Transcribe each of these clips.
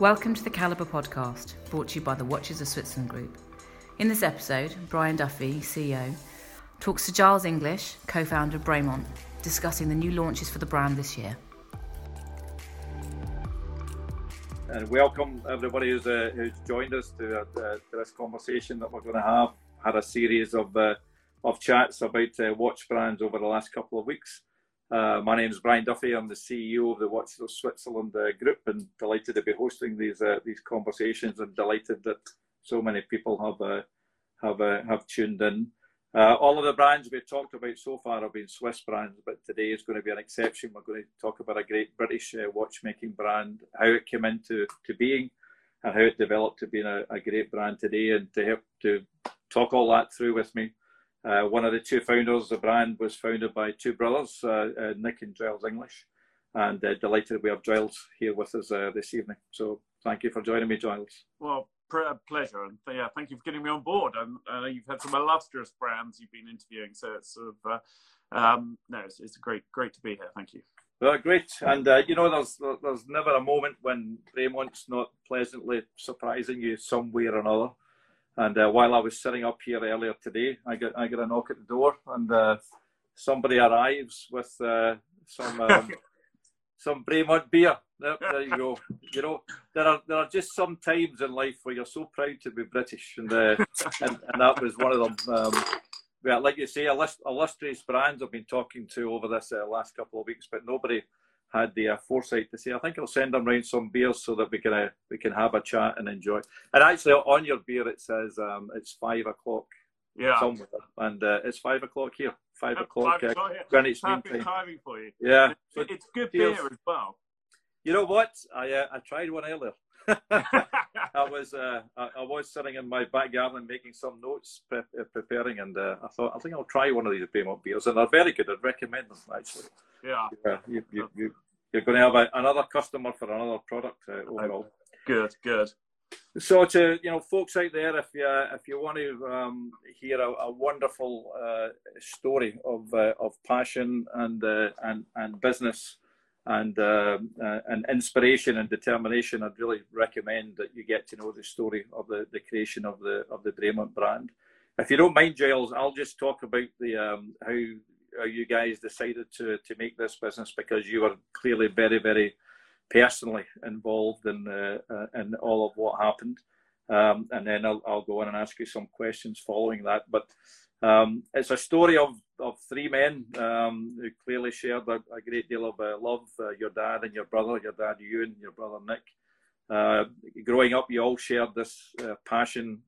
Welcome to the Calibre podcast, brought to you by the Watches of Switzerland Group. In this episode, Brian Duffy, CEO, talks to Giles English, co founder of Bremont, discussing the new launches for the brand this year. And welcome everybody who's, uh, who's joined us to, uh, to, this conversation that we're going to have. Had a series of uh, of chats about uh, watch brands over the last couple of weeks. Uh, my name is Brian Duffy. I'm the CEO of the Watch of Switzerland uh, group, and delighted to be hosting these uh, these conversations, and delighted that so many people have uh, have uh, have tuned in. Uh, all of the brands we've talked about so far have been Swiss brands, but today is going to be an exception. We're going to talk about a great British watchmaking brand, how it came into to being, and how it developed to being a, a great brand today. And to help to talk all that through with me uh, one of the two founders, the brand was founded by two brothers, uh, uh, Nick and Giles English, and uh, delighted we have Giles here with us uh, this evening. So thank you for joining me, Giles. Well, pleasure, and yeah, thank you for getting me on board. And you've had some illustrious brands you've been interviewing, so it's sort of um, no, it's, it's, great, great to be here. Thank you. Well, great, and you know, there's there's never a moment when Bremont's not pleasantly surprising you some way or another. And uh, while I was sitting up here earlier today, I got I got a knock at the door, and uh, somebody arrives with uh, some um, some Bremont beer. There, there, you go. You know, there are there are just some times in life where you're so proud to be British, and uh, and, and, that was one of them. Um, yeah, like you say, illustrious brands I've been talking to over this uh, last couple of weeks, but nobody had the uh, foresight to say, I think I'll send them round some beers so that we can uh, we can have a chat and enjoy. And actually, on your beer it says um, it's five o'clock. Yeah. Somewhere, and uh, it's five o'clock here. Five uh, o'clock. Five o'clock Greenwich Mean Time. timing for you. Yeah. So it's good beer as well. You know what? I uh, I tried one earlier. I was uh, I, was sitting in my back garden making some notes, pre- uh, preparing, and uh, I thought I think I'll try one of these Bremont beers, and they're very good. I'd recommend them actually. Yeah, yeah you, you, you, you're going to have a, another customer for another product uh, overall. Good, good. So to you know, folks out there, if you if you want to um, hear a, a wonderful uh, story of uh, of passion and uh, and and business and uh, uh, and inspiration and determination, I'd really recommend that you get to know the story of the, the creation of the of the Bremont brand. If you don't mind, Giles, I'll just talk about the um, how you guys decided to to make this business because you were clearly very very personally involved in uh, uh, in all of what happened. Um, and then I'll, I'll go on and ask you some questions following that. But um, it's a story of, of three men um, who clearly shared a, a great deal of uh, love. Uh, your dad and your brother, your dad you and your brother Nick. Uh, growing up, you all shared this uh, passion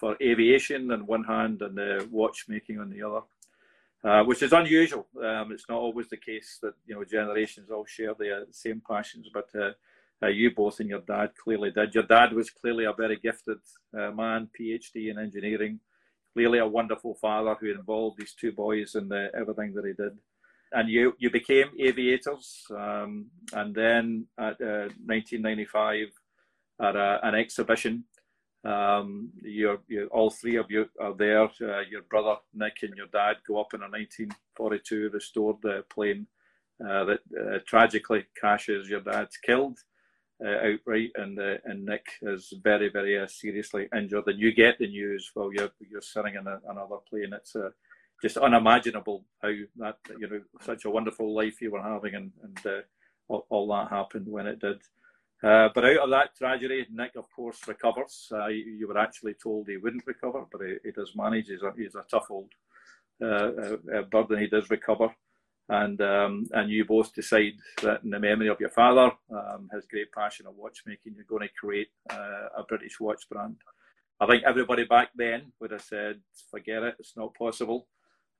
for aviation on one hand and watchmaking on the other uh, which is unusual. Um, it's not always the case that you know generations all share the same passions, but uh, uh, you both and your dad clearly did. Your dad was clearly a very gifted uh, man, PhD in engineering, clearly a wonderful father who involved these two boys in everything that he did. And you, you became aviators, um, and then at 1995 uh, at a, an exhibition um, you're, you're, all three of you are there. Uh, your brother Nick and your dad go up in a 1942 restored uh, plane uh, that uh, tragically crashes. Your dad's killed uh, outright, and uh, and Nick is very very seriously injured. And you get the news while you're you're sitting in a, another plane. It's just unimaginable how that you know such a wonderful life you were having, and and all, all that happened when it did. Uh, but out of that tragedy, Nick, of course, recovers. Uh, you were actually told he wouldn't recover, but he, he does manage. He's a, he's a tough old uh, uh, uh bird, and he does recover. And um, and you both decide that in the memory of your father, um, his great passion of watchmaking, you're going to create uh, a British watch brand. I think everybody back then would have said, "Forget it, it's not possible."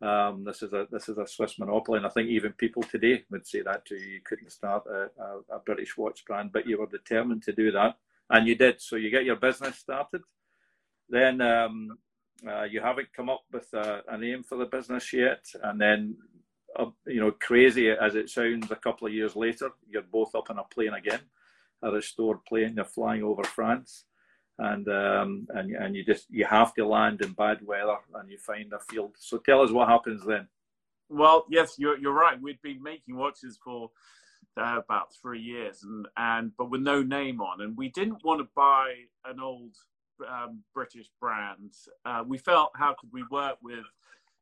Um, this is a this is a Swiss monopoly, and I think even people today would say that to you. You couldn't start a, a, a, British watch brand, but you were determined to do that, and you did. So you get your business started. Then um, uh, you haven't come up with a, a, name for the business yet, and then uh, you know, crazy as it sounds, a couple of years later, you're both up in a plane again, a restored plane. You're flying over France and um, and and you just you have to land in bad weather and you find a field. So tell us what happens then. Well, yes, you're you're right. We'd been making watches for uh, about three years, and and but with no name on, and we didn't want to buy an old um, British brand. Uh, we felt how could we work with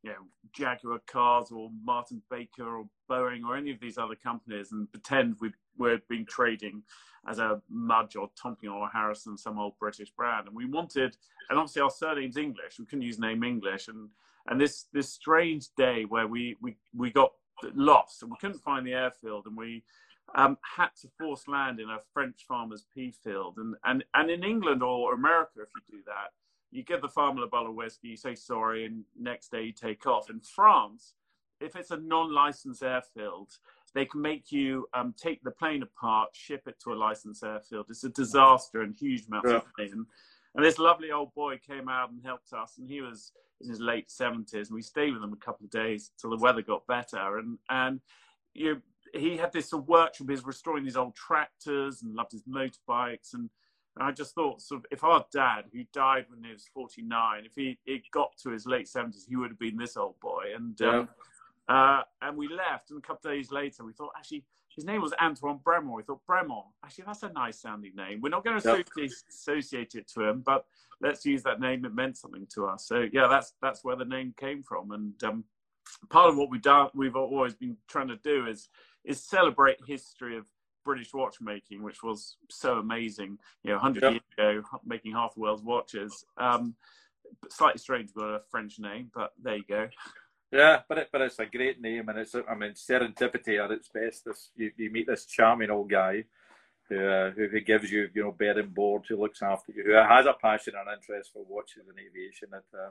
you know Jaguar cars or Martin Baker or Boeing or any of these other companies and pretend we we'd been trading as a Mudge or Tompion or Harrison, some old British brand. And we wanted, and obviously our surname's English. We couldn't use name English. And and this this strange day where we we we got lost and we couldn't find the airfield and we um, had to force land in a French farmer's pea field. And, and, and in England or America, if you do that, you give the farmer a bottle of whiskey, you say sorry, and next day you take off. In France, if it's a non-licensed airfield, they can make you um, take the plane apart, ship it to a licensed airfield. It's a disaster and huge amounts yeah. of pain. And this lovely old boy came out and helped us, and he was in his late seventies, and we stayed with him a couple of days till the weather got better. And and you, he had this sort of workshop. He was restoring these old tractors and loved his motorbikes. And, and I just thought, sort of, if our dad, who died when he was forty nine, if he it got to his late seventies, he would have been this old boy. And yeah. um, uh, and we left, and a couple of days later, we thought actually his name was Antoine Bremont. We thought Bremont, actually that's a nice sounding name. We're not going to yep. associate it to him, but let's use that name. It meant something to us. So yeah, that's that's where the name came from. And um, part of what we've done, we've always been trying to do is is celebrate history of British watchmaking, which was so amazing. You know, 100 yep. years ago, making half the world's watches. Um, slightly strange, got a French name, but there you go. Yeah, but it, but it's a great name, and it's I mean serendipity at its best. This you, you meet this charming old guy who, uh, who who gives you you know bed and board, who looks after you, who has a passion and interest for watches and aviation. It, uh,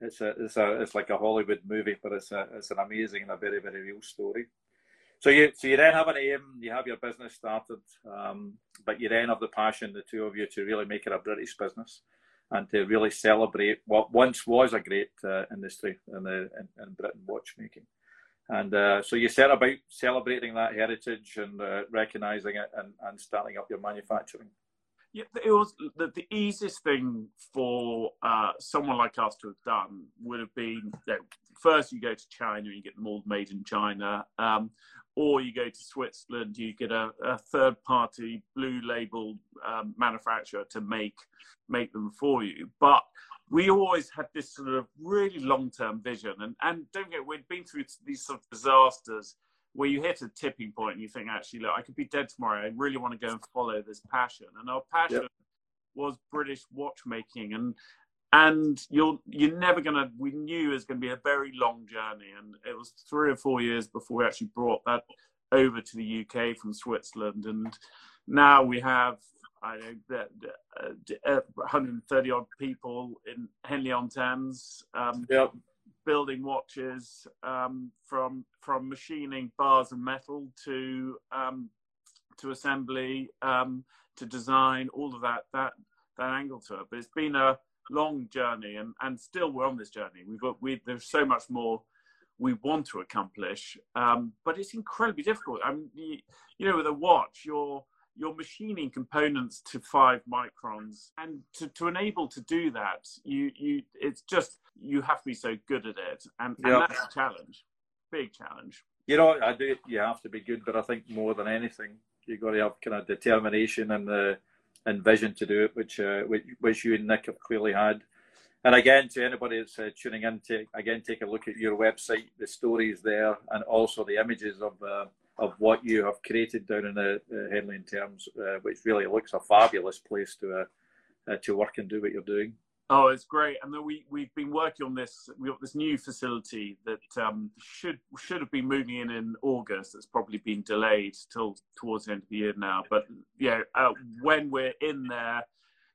it's a it's a it's like a Hollywood movie, but it's a it's an amazing and a very very real story. So you so you then have an aim, you have your business started, um, but you then have the passion, the two of you, to really make it a British business and to really celebrate what once was a great uh, industry in, the, in, in, Britain watchmaking. And uh, so you set about celebrating that heritage and uh, recognizing it and, and starting up your manufacturing. Yeah, it was the, the easiest thing for uh, someone like us to have done would have been know, first you go to China, and you get them all made in China. Um, or you go to Switzerland, you get a, a third party blue label um, manufacturer to make make them for you. But we always had this sort of really long term vision, and and don't get we'd been through these sort of disasters where you hit a tipping point and you think, actually, look, I could be dead tomorrow. I really want to go and follow this passion, and our passion. Yep. Was British watchmaking, and and you're you're never gonna we knew it was gonna be a very long journey and it was three or four years before we actually brought that over to the uk from switzerland and now we have I know uh, 130 odd people in Henley on Thames, um, yep. building watches um, from from machining bars and metal to um, to assembly um, to design, all of that that that angle to it. But it's been a long journey, and and still we're on this journey. We've got we there's so much more we want to accomplish, um, but it's incredibly difficult. I mean, you, you know, with a watch, you're you're machining components to five microns, and to, to enable to do that, you you it's just you have to be so good at it, and, and yep. that's a challenge, big challenge. You know, I do. You have to be good, but I think more than anything, you've got to have kind of determination and the and vision to do it, which uh, which, which you and Nick have clearly had. And again, to anybody that's uh, tuning in, to again take a look at your website, the stories there, and also the images of uh, of what you have created down in the uh, Henley on Thames, uh, which really looks a fabulous place to uh, uh, to work and do what you're doing. Oh, it's great, and then we we've been working on this. We've got this new facility that um, should should have been moving in in August. That's probably been delayed till towards the end of the year now. But yeah, uh, when we're in there,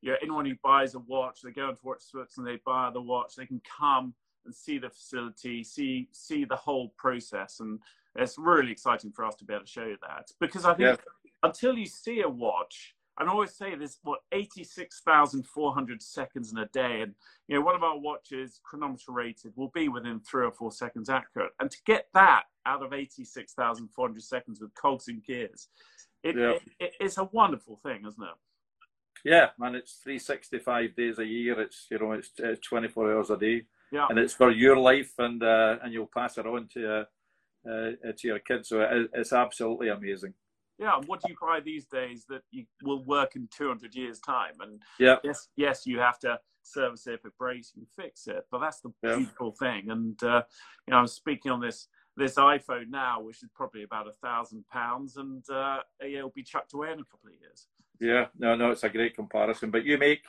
yeah, anyone who buys a watch, they go into Watch Switzerland, they buy the watch, they can come and see the facility, see see the whole process, and it's really exciting for us to be able to show you that because I think yeah. until you see a watch and I always say there's what 86,400 seconds in a day, and you know one of our watches, chronometer rated, will be within three or four seconds accurate. And to get that out of 86,400 seconds with cogs and gears, it, yeah. it, it, it's a wonderful thing, isn't it? Yeah, man, it's 365 days a year. It's you know it's, it's 24 hours a day, yeah. and it's for your life, and uh, and you'll pass it on to uh, uh, to your kids. So it, it's absolutely amazing. Yeah, what do you buy these days that you will work in 200 years' time? And yeah, yes, yes, you have to service it if it breaks, you fix it. But that's the Yeah. beautiful thing. And uh, you know, I'm speaking on this this iPhone now, which is probably about a thousand pounds, and uh, it'll be chucked away in a couple of years. yeah. No, no, it's a great comparison. But you make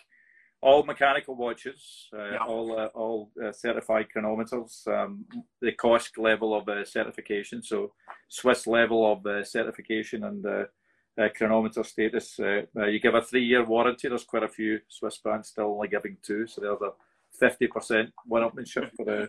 all mechanical watches, uh, Yeah. all uh, all uh, certified chronometers. Um, the COSC level of uh, certification, so Swiss level of uh, certification and uh, uh, chronometer status. Uh, uh, you give a three-year warranty. There's quite a few Swiss brands still only giving two, so there's a fifty percent one-upmanship for the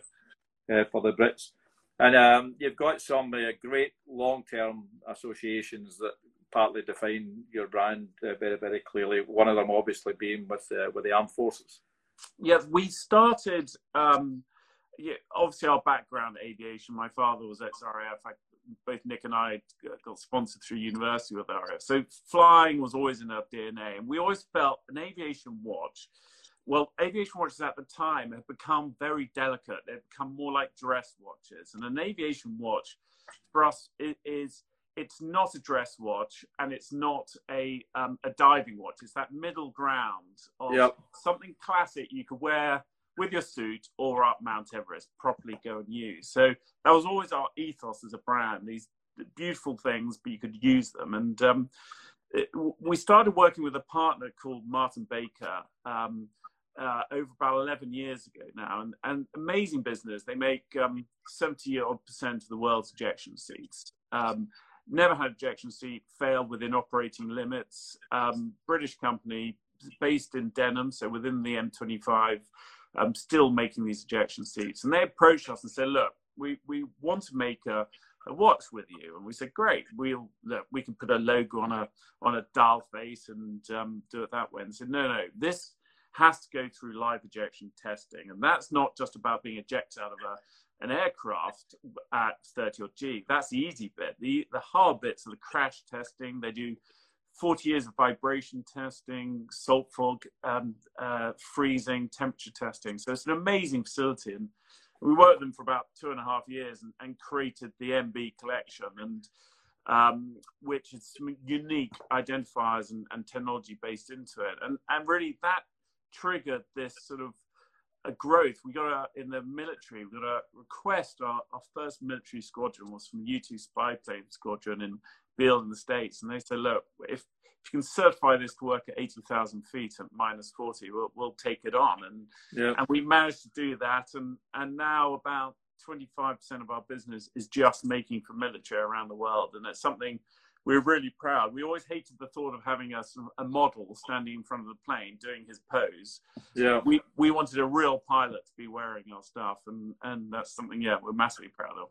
uh, for the Brits. And um, you've got some uh, great long-term associations that partly define your brand uh, very, very clearly. One of them, obviously, being with uh, with the armed forces. Yeah, we started. Um, yeah, obviously, our background aviation. My father was ex RAF. Both Nick and I got sponsored through university with RAF. So flying was always in our DNA, and we always felt an aviation watch. Well, aviation watches at the time had become very delicate. They've become more like dress watches, and an aviation watch for us is it's not a dress watch and it's not a um, a diving watch. It's that middle ground of Yep. something classic you could wear with your suit or up Mount Everest, properly go and use. So that was always our ethos as a brand. These beautiful things, but you could use them. And um, it, we started working with a partner called Martin Baker. Um, uh, over about 11 years ago now, and, and amazing business. They make um, 70 odd percent of the world's ejection seats. Um, never had ejection seat, failed within operating limits. Um, British company based in Denham, so within the M25, um, still making these ejection seats. And they approached us and said, "Look, we we want to make a." A watch with you, and we said, "Great, we'll look, we can put a logo on a on a dial face and um, do it that way." And said, "No, no, this has to go through live ejection testing, and that's not just about being ejected out of a an aircraft at 30 or G. That's the easy bit. The the hard bits are the crash testing. They do 40 years of vibration testing, salt fog, um, uh, freezing, temperature testing. So it's an amazing facility. And we worked them for about two and a half years and, and created the MB collection, and um, which is some unique identifiers and, and technology based into it. And, and really that triggered this sort of a growth. We got a, in the military, we got a request. Our, our first military squadron was from the U2 spy plane squadron in Beale in the States. And they said, look, if, if you can certify this to work at 80,000 feet at minus 40, we'll, we'll take it on. And, Yeah, and we managed to do that. And, and now about 25% of our business is just making for military around the world. And it's something we're really proud. We always hated the thought of having a, a model standing in front of the plane doing his pose. yeah. We, we wanted a real pilot to be wearing our stuff. And, and that's something, yeah, we're massively proud of.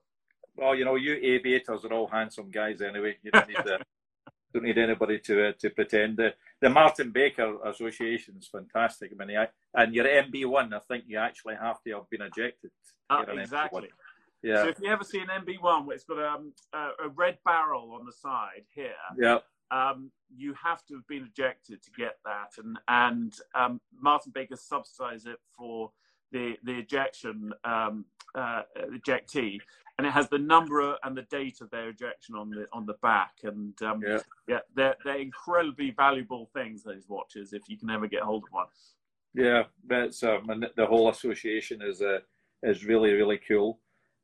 Well, you know, you aviators are all handsome guys anyway. You don't need uh, don't need anybody to uh, to pretend. The the Martin Baker Association is fantastic. I mean, I, and your MB one, I think you actually have to have been ejected. Uh, an MB1. Yeah, So if you ever see an MB1 where it's got um, a, a red barrel on the side here, yeah, um, you have to have been ejected to get that, and and um, Martin Baker subsidised it for the the ejection um, uh, ejectee, and it has the number and the date of their ejection on the on the back, and um, yeah. yeah, they're they're incredibly valuable things. Those watches, if you can ever get hold of one. Yeah, that's um, and the whole association is uh, is really really cool.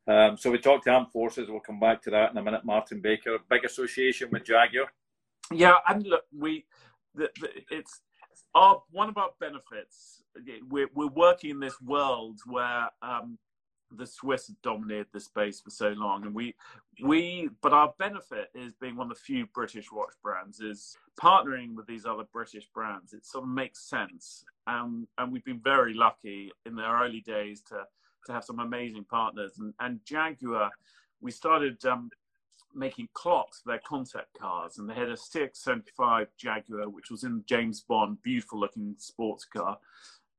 Um, so we talked to armed forces. We'll come back to that in a minute. Martin Baker, big association with Jaguar. Yeah, and look, we the, the, it's our one of our benefits. We're we're working in this world where um, the Swiss have dominated the space for so long, and we we but our benefit is being one of the few British watch brands is partnering with these other British brands. It sort of makes sense, um, and we've been very lucky in the early days to to have some amazing partners, and, and Jaguar. We started um, making clocks for their concept cars, and they had a 675 Jaguar, which was in James Bond, beautiful looking sports car.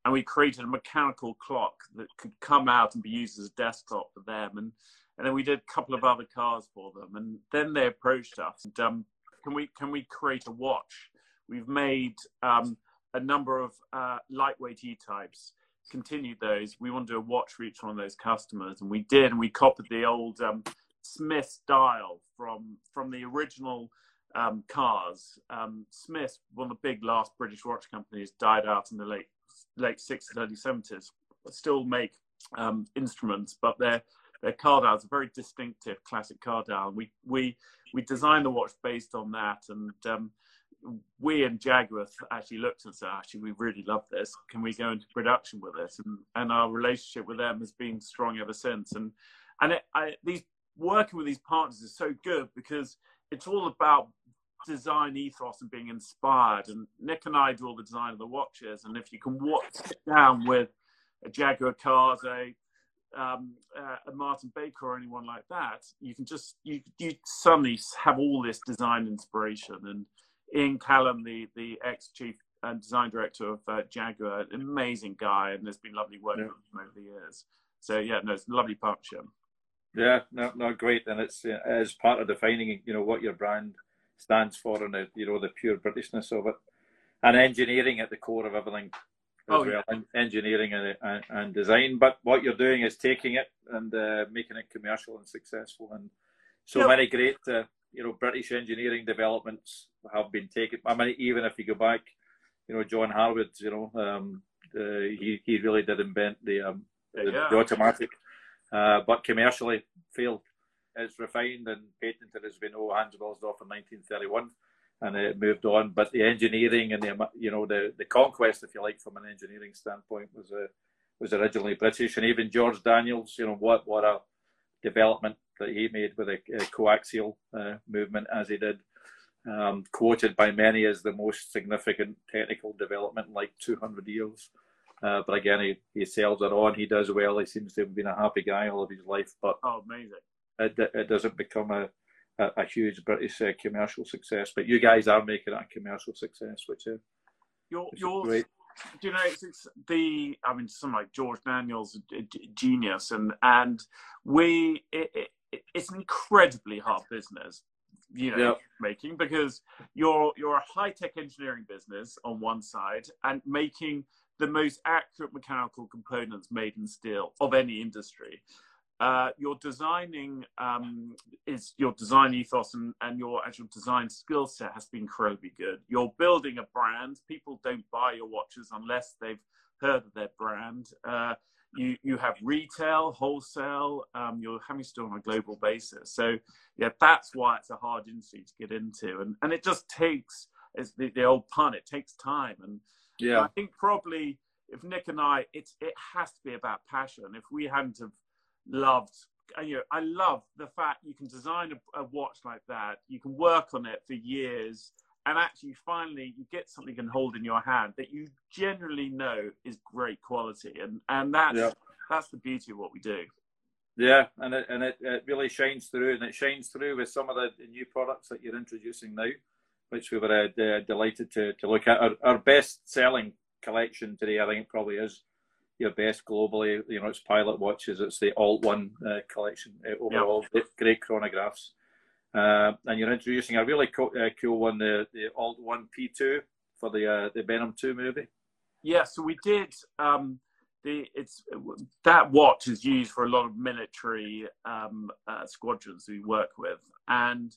And we created a mechanical clock that could come out and be used as a desktop for them. And, and then we did a couple of other cars for them. And then they approached us and um, can we can we create a watch? We've made um, a number of uh, lightweight E types continued those. We want to do a watch for each one of those customers, and we did. And we copied the old um, Smith dial from from the original um, cars. Um, Smith, one of the big last British watch companies, died out in the late late 60s, early 70s. Still make um, instruments, but their their car is a very distinctive classic car dial. We we we designed the watch based on that, and um, we and Jaguar actually looked and said, actually, we really love this. Can we go into production with it? And, and our relationship with them has been strong ever since. And and it, I, these working with these partners is so good because it's all about design ethos and being inspired. And Nick and I do all the design of the watches. And if you can walk, sit down with a Jaguar Kaze, um, uh, a Martin Baker or anyone like that, you can just you you suddenly have all this design inspiration. And Ian Callum, the the ex chief and design director of uh, Jaguar, an amazing guy, and there's been lovely work yeah. with him over the years. So yeah, no, it's a lovely partnership. Yeah, no, no, great, and it's uh, as part of defining, you know, what your brand stands for, and the you know the pure Britishness of it, and engineering at the core of everything as oh, well, yeah. engineering and, and, and, design. But what you're doing is taking it and uh, making it commercial and successful, and so many great, uh, you know, British engineering developments have been taken. I mean, even if you go back, you know, John Harwood, you know, um, he he really did invent the um, the, yeah. the automatic uh, but commercially failed. It's refined and patented, as we know, Hans Wilsdorf in 1931, and it moved on. But the engineering and the you know the, the conquest, if you like, from an engineering standpoint, was a uh, was originally British, and even George Daniels, you know what what a development that he made with a, a coaxial uh, movement as he did, um, quoted by many as the most significant technical development in like 200 years. Uh, but again, he, he sells it on. He does well. He seems to have been a happy guy all of his life. But oh, amazing! It, it doesn't become a, a, a huge British uh, commercial success. But you guys are making it a commercial success, which is your your great. Do you know it's, it's, the? I mean, someone like George Daniels, genius, and and we it, it, it's an incredibly hard business you know yep. making because you're you're a high tech engineering business on one side and making the most accurate mechanical components made in steel of any industry. Uh, your designing um, is your design ethos and, and your actual design skill set has been incredibly good. You're building a brand. People don't buy your watches unless they've heard of their brand. Uh, you you have retail, wholesale. Um, you're having to do on a global basis. So yeah, that's why it's a hard industry to get into, and and it just takes it's the, the old pun. It takes time and yeah. I think probably if Nick and I, it's it has to be about passion. If we hadn't have loved, you know, I love the fact you can design a, a watch like that. You can work on it for years, and actually, finally, you get something you can hold in your hand that you generally know is great quality, and and that's yeah. that's the beauty of what we do. Yeah, and it and it, it really shines through, and it shines through with some of the new products that you're introducing now which we were uh, delighted to, to look at. Our, our best selling collection today, I think it probably is your best globally. You know, it's Pilot Watches, it's the Alt One uh, collection uh, overall, yep. great chronographs. Uh, and you're introducing a really co- uh, cool one, the, the Alt One P2 for the uh, the Venom 2 movie. Yeah, so we did. Um, the it's that watch is used for a lot of military um, squadrons we work with, and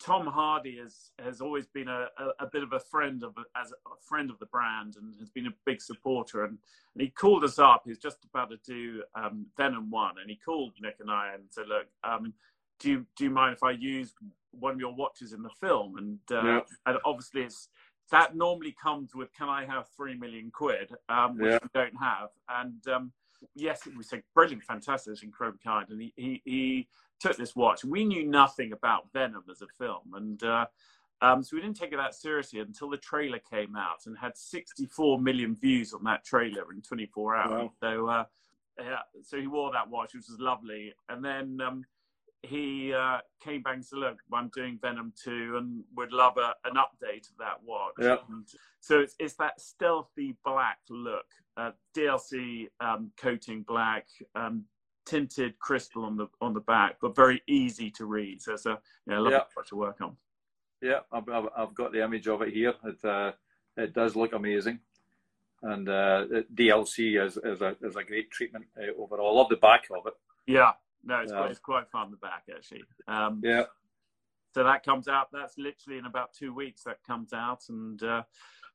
Tom Hardy has has always been a, a, a, bit of a friend of as a friend of the brand and has been a big supporter. And, and he called us up. He's just about to do um, Venom One, and he called Nick and I and said, "Look, um, do you do you mind if I use one of your watches in the film?" And, uh, yeah. and obviously, it's that normally comes with, "Can I have three million quid?" Um, which yeah. we don't have. And um, yes, we said, "Brilliant, fantastic, incredibly kind." And he, he, he took this watch. We knew nothing about Venom as a film, and uh, um, so we didn't take it that seriously until the trailer came out and had 64 million views on that trailer in 24 hours. Wow. So, uh, yeah, so he wore that watch, which was lovely, and then. Um, he uh, came back and said, "Look, I'm doing Venom 2 and would love a, an update of that watch." Yeah. And so it's, it's that stealthy black look, uh, DLC um, coating black, um, tinted crystal on the on the back, but very easy to read. So it's a you know, lovely yeah. to work on. Yeah, I've, I've got the image of it here. It uh, it does look amazing, and uh, DLC is, is a is a great treatment uh, overall. I love the back of it. Yeah, no, it's, quite, it's quite fun the back actually. Um, yeah. so that comes out. That's literally in about two weeks. That comes out, and uh,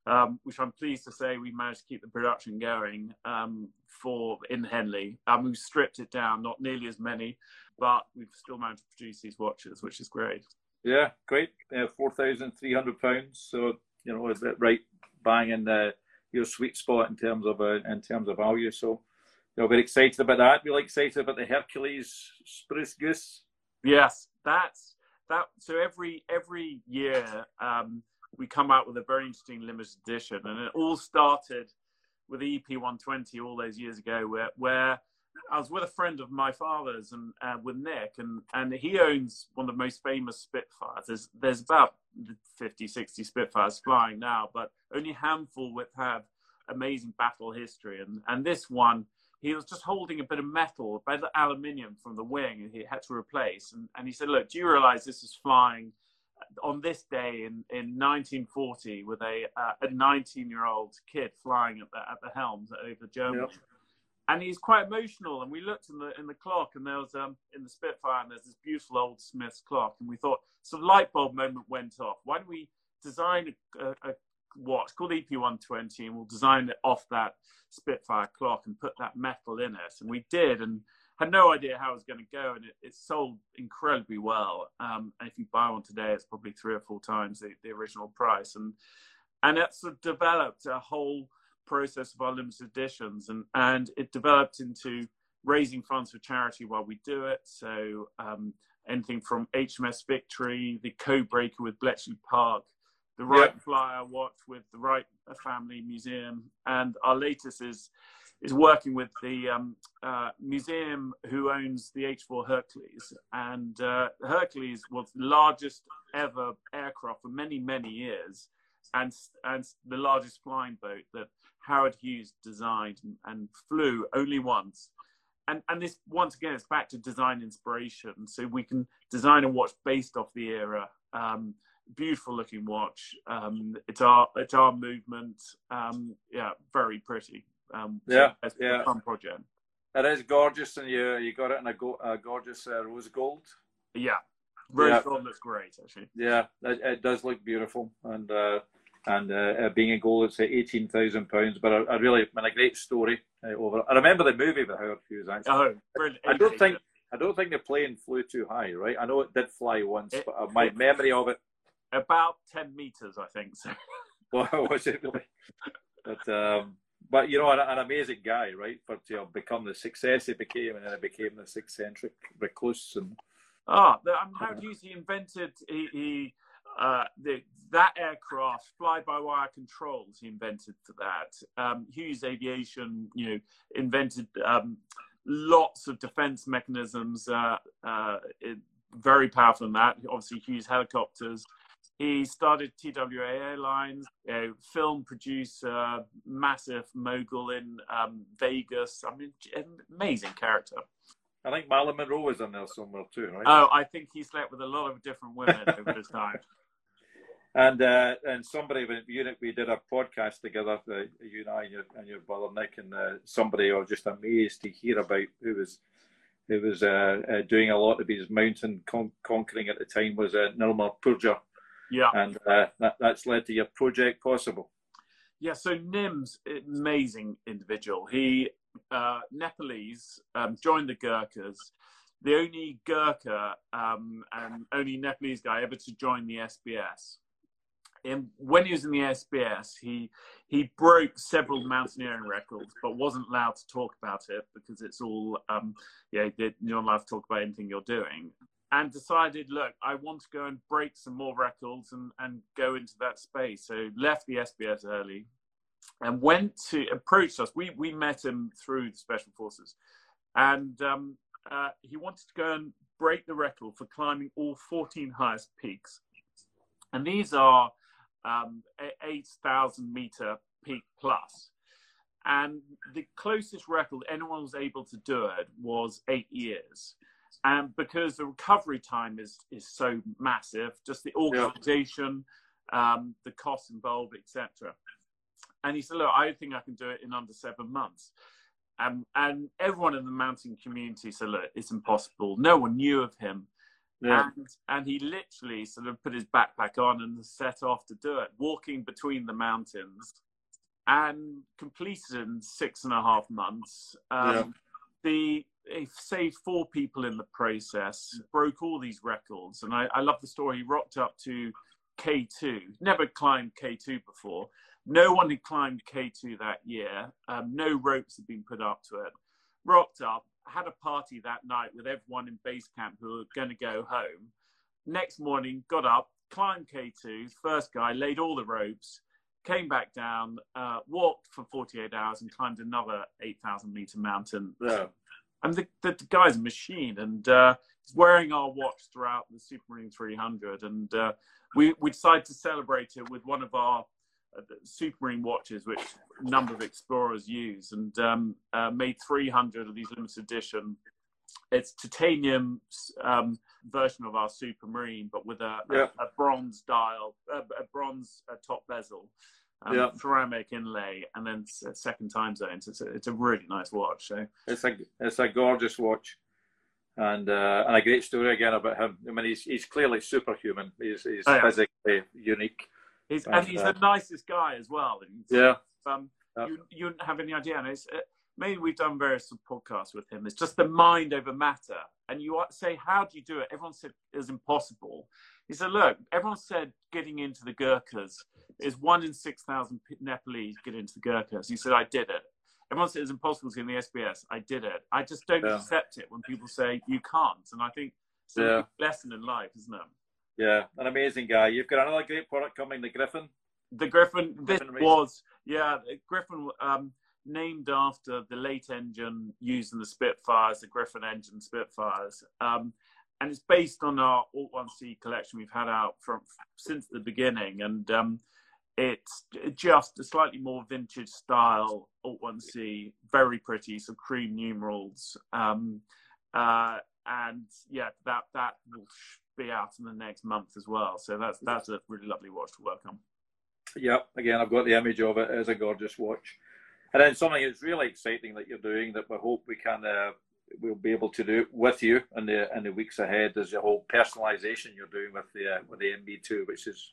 um, which I'm pleased to say we managed to keep the production going um, for in Henley. Um, we've stripped it down, not nearly as many, but we've still managed to produce these watches, which is great. Yeah, great. Uh, Four thousand three hundred pounds. So you know, is it right bang in the your sweet spot in terms of uh, in terms of value. So you know, very excited about that. We're excited about the Hercules Spruce Goose. Yes, that's that. So every every year um, we come out with a very interesting limited edition, and it all started with EP 120 all those years ago, where where I was with a friend of my father's and uh, with Nick, and, and he owns one of the most famous Spitfires. There's there's about 50, 60 Spitfires flying now, but only a handful with have amazing battle history. And and this one, he was just holding a bit of metal, a bit of aluminium from the wing, and he had to replace. And, and he said, "Look, do you realize this is flying?" on this day in, in 1940 with a uh, a 19 year old kid flying at the at the helms over Germany. Yep and he's quite emotional. And we looked in the in the clock, and there was um in the Spitfire, and there's this beautiful old Smith's clock, and we thought some light bulb moment went off. Why don't we design a, a, watch called EP120, and we'll design it off that Spitfire clock and put that metal in it, and we did, and had no idea how it was going to go, and it, it sold incredibly well. Um, and if you buy one today, it's probably three or four times the, the original price, and and it sort of developed a whole process of our limited editions, and and it developed into raising funds for charity while we do it. So um, anything from HMS Victory, the Codebreaker with Bletchley Park, the Wright yep. Flyer watch with the Wright Family Museum, and our latest is is working with the um, uh, museum who owns the H4 Hercules, and uh, Hercules was the largest ever aircraft for many many years, and and the largest flying boat that Howard Hughes designed and, and flew only once. And, and this once again it's back to design inspiration so we can design a watch based off the era um, beautiful looking watch um, it's our it's our movement um, yeah very pretty um, yeah so yeah fun project it is gorgeous and you you got it in a, go, a gorgeous uh, rose gold yeah rose yeah. gold looks great actually yeah it, it does look beautiful and uh, and uh, being a gold, it's at eighteen thousand pounds. But a really, I mean, a great story uh, over. I remember the movie with Howard Hughes. Actually, oh, brilliant. I don't think I don't think the plane flew too high, right? I know it did fly once, it, but uh, my memory of it about ten meters, I think. So. well, was it really? But um, but you know, an, an, amazing guy, right? For to become the success he became, and then he became this eccentric recluse and. Ah, oh, um, Howard Hughes, he invented he. he uh, the, that aircraft, fly-by-wire controls, he invented for that. Um, Hughes Aviation, you know, invented um, lots of defense mechanisms, uh, uh, it, very powerful in that. Obviously, Hughes helicopters. He started TWA Airlines, you know, film producer, massive mogul in um, Vegas. I mean, amazing character. I think Marilyn Monroe was in there somewhere too, right? Oh, I think he slept with a lot of different women over his time. And uh, and somebody we did a podcast together, uh, you and I and your, and your brother Nick, and uh, somebody I was just amazed to hear about who was who was uh, uh, doing a lot of his mountain con- conquering at the time was uh, Nirmal Purja. Yeah, and uh, that that's led to your project possible. Yeah, so Nim's amazing individual. He uh, Nepalese um, joined the Gurkhas the only Gurkha um, and only Nepalese guy ever to join the SBS in, when he was in the SBS, he he broke several mountaineering records, but wasn't allowed to talk about it because it's all um, yeah, you're not allowed to talk about anything you're doing. And decided, look, I want to go and break some more records and, and go into that space. So left the SBS early and went to approached us. We we met him through the special forces, and um, uh, he wanted to go and break the record for climbing all 14 highest peaks. And these are um, 8,000 meter peak plus. And the closest record anyone was able to do it was eight years. And because the recovery time is, is so massive, just the organization, yeah. um, the costs involved, etc. And he said, Look, I think I can do it in under seven months. Um, and everyone in the mountain community said, Look, it's impossible. No one knew of him. Yeah. And, and he literally sort of put his backpack on and set off to do it, walking between the mountains and completed in six and a half months. Um, yeah. The he saved four people in the process, broke all these records, and I, I love the story. He rocked up to K2, never climbed K2 before. No one had climbed K2 that year. Um, no ropes had been put up to it. Rocked up, had a party that night with everyone in base camp who were going to go home. Next morning, got up, climbed K2, first guy, laid all the ropes, came back down, uh, walked for 48 hours, and climbed another 8,000 meter mountain. Yeah. And the, the, guy's a machine, and uh, he's wearing our watch throughout the Supermarine 300. And uh, we, we decided to celebrate it with one of our uh, Supermarine watches, which a number of explorers use, and um, uh, made 300 of these limited edition. It's titanium um, version of our Supermarine, but with a, yeah. a, a bronze dial, a, a bronze top bezel, um, yeah. ceramic inlay, and then second time zones. It's a, it's a really nice watch. So it's a it's a gorgeous watch, and uh, and a great story again about him. I mean, he's he's clearly superhuman. He's he's oh, yeah. physically unique. He's, and, and he's uh, the nicest guy as well. And, yeah. Um, yeah. You, you wouldn't have any idea. And it's, uh, maybe we've done various podcasts with him. It's just the mind over matter. And you say, how do you do it? Everyone said it was impossible. He said, look, everyone said getting into the Gurkhas is one in 6,000 Nepalese get into the Gurkhas. He said, I did it. Everyone said it's impossible to get in the SBS. I did it. I just don't yeah. accept it when people say you can't. And I think it's a yeah. lesson in life, isn't it? Yeah, an amazing guy. You've got another great product coming, the Griffon. The Griffon. This was yeah, Griffon. Um, named after the late engine used in the Spitfires, the Griffon engine Spitfires. Um, and it's based on our Alt 1C collection we've had out from since the beginning. And um, it's just a slightly more vintage style Alt 1C, very pretty, some cream numerals. Um, uh, and yeah, that that will be out in the next month as well. So that's that's a really lovely watch to work on. Yeah, again, I've got the image of it. It's a gorgeous watch. And then something that's really exciting that you're doing that we hope we can uh, we'll be able to do with you in the in the weeks ahead is the whole personalization you're doing with the uh, with the MB2, which is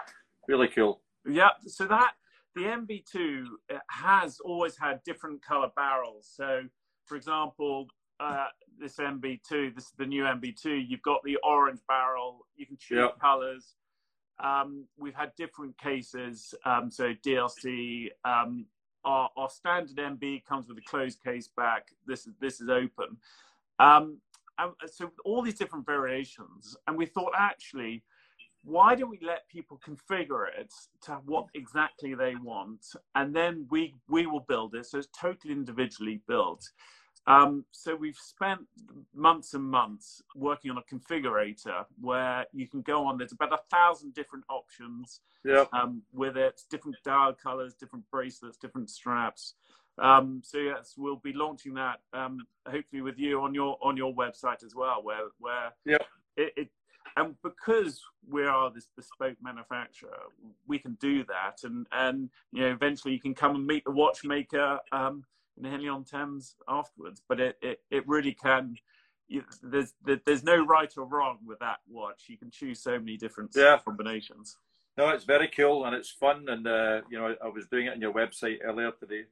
really cool. Yeah, so that the MB2 has always had different color barrels. So, for example, uh, this MB2, this is the new MB2. You've got the orange barrel. You can choose yep. colors. Um, we've had different cases. Um, so DLC, um, our, our, standard MB comes with a closed case back. This is this is open. Um, and so all these different variations, and we thought actually, why don't we let people configure it to what exactly they want, and then we we will build it. So it's totally individually built. Um, so we've spent months and months working on a configurator where you can go on. There's about a thousand different options yep. um, with it, different dial colors, different bracelets, different straps. Um, so yes, we'll be launching that um, hopefully with you on your on your website as well, where where yep. it, it and because we are this bespoke manufacturer, we can do that, and and you know eventually you can come and meet the watchmaker um, in Henley on Thames afterwards. But it, it, it really can. You, there's there's no right or wrong with that watch. You can choose so many different yeah. combinations. No, it's very cool and it's fun. And uh, you know, I was doing it on your website earlier today,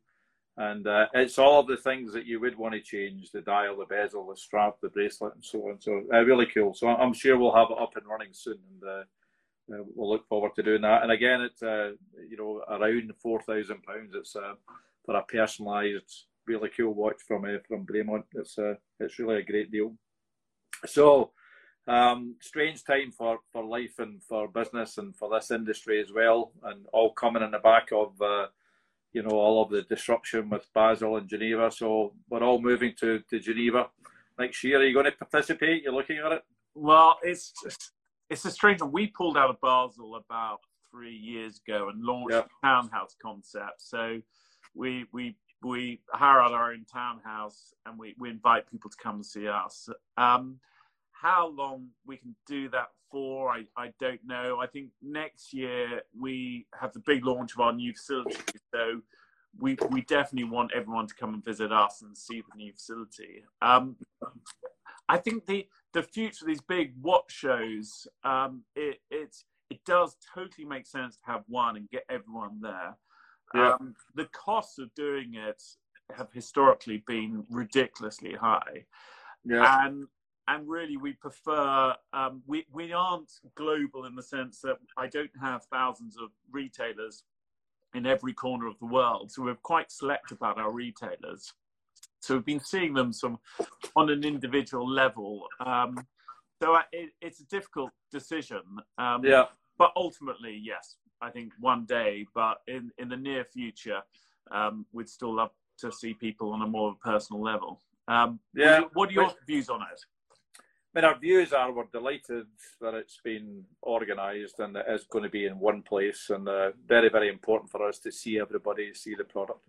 and uh, it's all of the things that you would want to change: the dial, the bezel, the strap, the bracelet, and so on. So uh, really cool. So I'm sure we'll have it up and running soon, and uh, uh we'll look forward to doing that. And again, it's uh, you know around four thousand pounds. It's uh, for a personalised, really cool watch from uh, from Bremont. It's uh, it's really a great deal. So, um, strange time for for life and for business and for this industry as well, and all coming in the back of. Uh, you know all of the disruption with Basel and Geneva, so we're all moving to, to Geneva next year. Are you going to participate? You're looking at it. Well, it's it's a strange one. We pulled out of Basel about three years ago and launched yep. the townhouse concept. So we we we hire out our own townhouse and we, we invite people to come and see us. Um, how long we can do that for, I, I don't know. I think next year we have the big launch of our new facility. So we, we definitely want everyone to come and visit us and see the new facility. Um, I think the the future of these big watch shows, um, it it's it does totally make sense to have one and get everyone there. Yeah. Um, the costs of doing it have historically been ridiculously high. Yeah. And and really we prefer um, we we aren't global in the sense that I don't have thousands of retailers in every corner of the world, so we're quite select about our retailers. So we've been seeing them some on an individual level. Um, so it, it's a difficult decision. Um, yeah. But ultimately, yes, I think one day, but in in the near future, um, we'd still love to see people on a more personal level. Um, yeah. What are your views on it? I mean, our views are we're delighted that it's been organised and it is going to be in one place, and uh, very, very important for us to see everybody, see the product,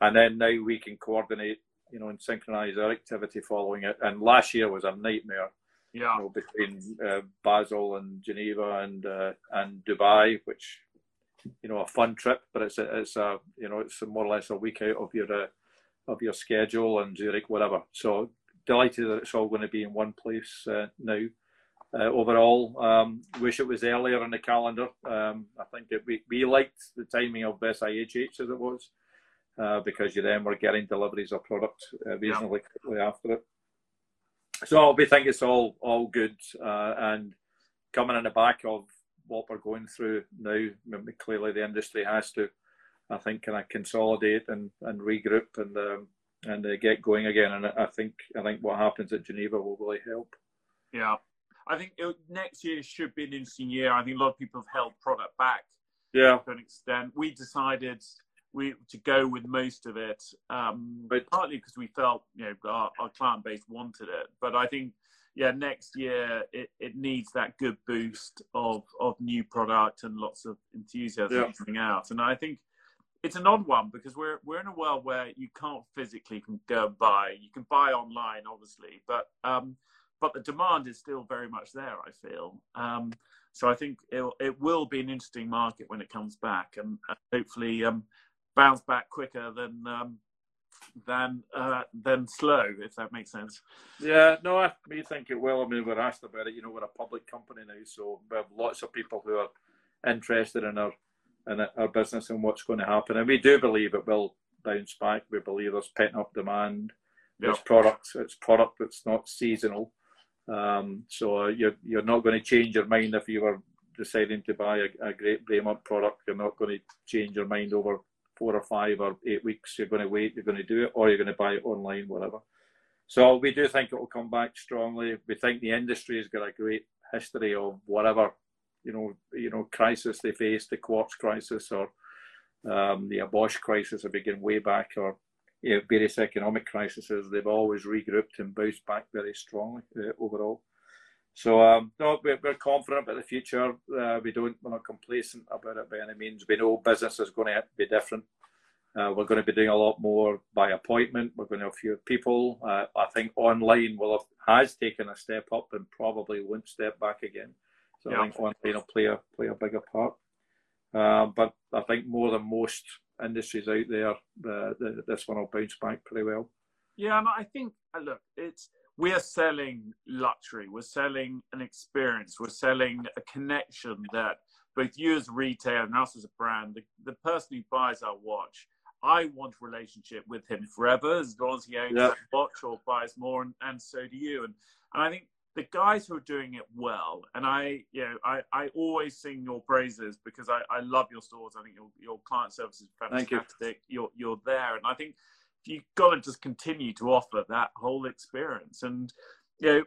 and then now we can coordinate, you know, and synchronise our activity following it. And last year was a nightmare, yeah, you know, between uh, Basel and Geneva and uh, and Dubai, which you know a fun trip, but it's a, it's a you know it's more or less a week out of your uh, of your schedule and Zurich, whatever. So delighted that it's all going to be in one place uh, now. Uh, overall, um, wish it was earlier in the calendar. Um, I think it, we we liked the timing of this SIHH as it was uh, because you then were getting deliveries of product uh, reasonably yeah. quickly after it. So we think it's all all good uh, and coming in the back of what we're going through now. Clearly, the industry has to, I think, kind of consolidate and, and regroup and um, and uh, get going again. And I think I think what happens at Geneva will really help. Yeah, I think it, next year should be an interesting year. I think a lot of people have held product back. Yeah, to an extent. We decided we to go with most of it, um, but partly because we felt you know our, our client base wanted it. But I think yeah, next year it, it needs that good boost of of new product and lots of enthusiasm yeah. coming out. And I think it's an odd one because we're we're in a world where you can't physically go and buy. You can buy online, obviously, but um, but the demand is still very much there. I feel. Um, so I think it it will be an interesting market when it comes back, and, and hopefully um, bounce back quicker than um, than uh, than slow, if that makes sense. Yeah, no, I we think it will. I mean, we're asked about it. You know, we're a public company now, so we have lots of people who are interested in our in our business and what's going to happen, and we do believe it will bounce back. We believe there's pent up demand. Yep. It's product. It's product that's not seasonal. Um, so you're you're not going to change your mind if you were deciding to buy a, a great Bremont product. You're not going to change your mind over four or five or eight weeks. You're going to wait, you're going to do it, or you're going to buy it online, whatever. So we do think it will come back strongly. We think the industry has got a great history of whatever, you know, you know, crisis they faced, the quartz crisis or um, the Bosch crisis, I begin way back, or you know, various economic crises. They've always regrouped and bounced back very strongly uh, overall. So um, no, we're, we're, confident about the future. Uh, we don't, we're not complacent about it by any means. We know business is going to be different. Uh, we're going to be doing a lot more by appointment. We're going to have fewer people. Uh, I think online will have, has taken a step up and probably won't step back again. So yeah. I think online will play a play a bigger part. Uh, but I think more than most industries out there, the, this one will bounce back pretty well. Yeah, I think uh, look, it's we are selling luxury. We're selling an experience. We're selling a connection that both you as a retailer and us as a brand, the, the person who buys our watch, I want a relationship with him forever, as long as he owns yeah. that watch or buys more, and, and so do you. And, and I think the guys who are doing it well, and I, you know, I, I always sing your praises because I, I love your stores. I think your, your client service is fantastic. You. You're, you're there. And I think you've got to just continue to offer that whole experience. And you know,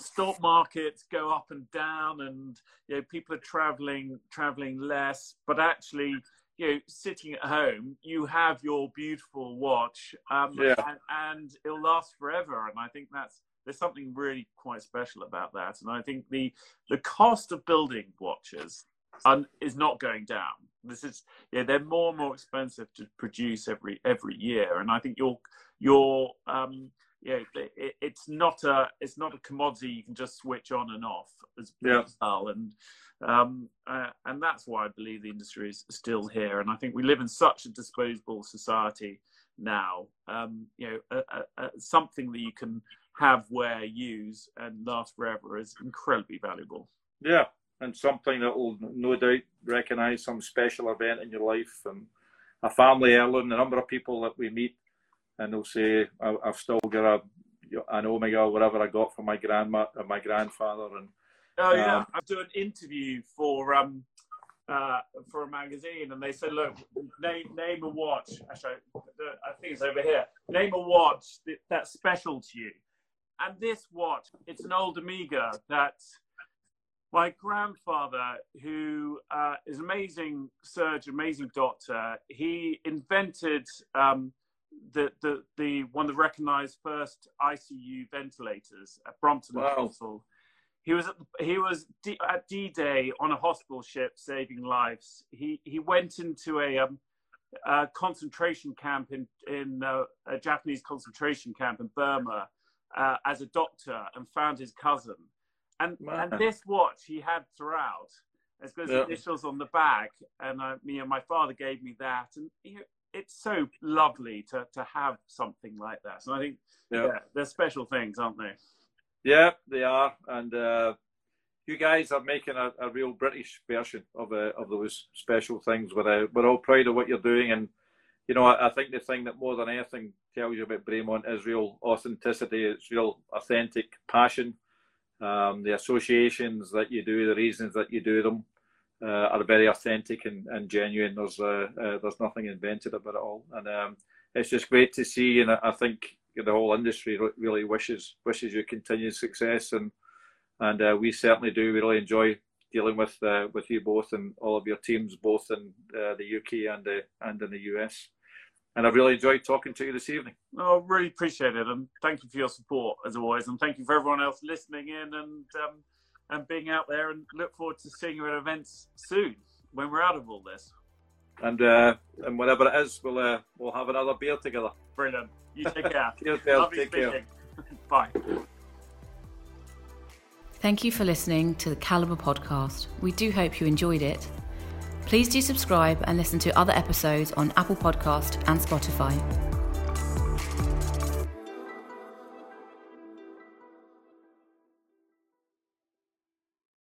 stock markets go up and down, and you know, people are traveling traveling less, but actually. You know, sitting at home, you have your beautiful watch, um, yeah. and, and it'll last forever. And I think that's there's something really quite special about that. And I think the the cost of building watches un, is not going down. This is yeah, they're more and more expensive to produce every every year, and I think your your um, yeah, it, it's not a it's not a commodity you can just switch on and off as yeah. well, and um, uh, and that's why I believe the industry is still here, and I think we live in such a disposable society now. Um, you know, a, a, a, something that you can have, wear, use, and last forever is incredibly valuable. Yeah, and something that will no doubt recognise some special event in your life and a family heirloom. The number of people that we meet and they'll say, "I've still got a an Omega or whatever I got from my grandma and my grandfather." And oh yeah, um, I do an interview for um uh, for a magazine, and they said, "Look, name name a watch." Actually, I think it's over here. Name a watch that's special to you. And this watch, it's an old Omega that my grandfather, who uh, is an amazing surgeon, amazing doctor, he invented um, the, the, the one of the recognized first ICU ventilators at Brompton wow. Hospital. He was at, he was D, at D-Day on a hospital ship saving lives. He he went into a, um, a concentration camp in in uh, a Japanese concentration camp in Burma uh, as a doctor and found his cousin. And and this watch he had throughout. It's got his yeah. initials on the back, and you know, my father gave me that, and you know, it's so lovely to to have something like that. So I think yeah. yeah they're special things, aren't they? Yeah, they are, and uh, you guys are making a, a real British version of uh, of those special things. We're uh, we're all proud of what you're doing, and you know I, I, think the thing that more than anything tells you about Bremont is real authenticity. It's real authentic passion. Um, the associations that you do, the reasons that you do them, uh, are very authentic and, and genuine. There's uh, uh, there's nothing invented about it all, and um, it's just great to see. And I think the whole industry really wishes wishes you continued success, and and uh, we certainly do. We really enjoy dealing with uh, with you both and all of your teams, both in uh, the UK and and in the US and I've really enjoyed talking to you this evening. Oh, really appreciate it, and thank you for your support as always, and thank you for everyone else listening in and um, and being out there. And look forward to seeing you at events soon when we're out of all this. And uh, and whatever it is, we'll uh, we'll have another beer together. Brilliant. You take care. Cheers, Bill. Take speaking. care. Bye. Thank you for listening to the Calibre podcast. We do hope you enjoyed it. Please do subscribe and listen to other episodes on Apple Podcast and Spotify.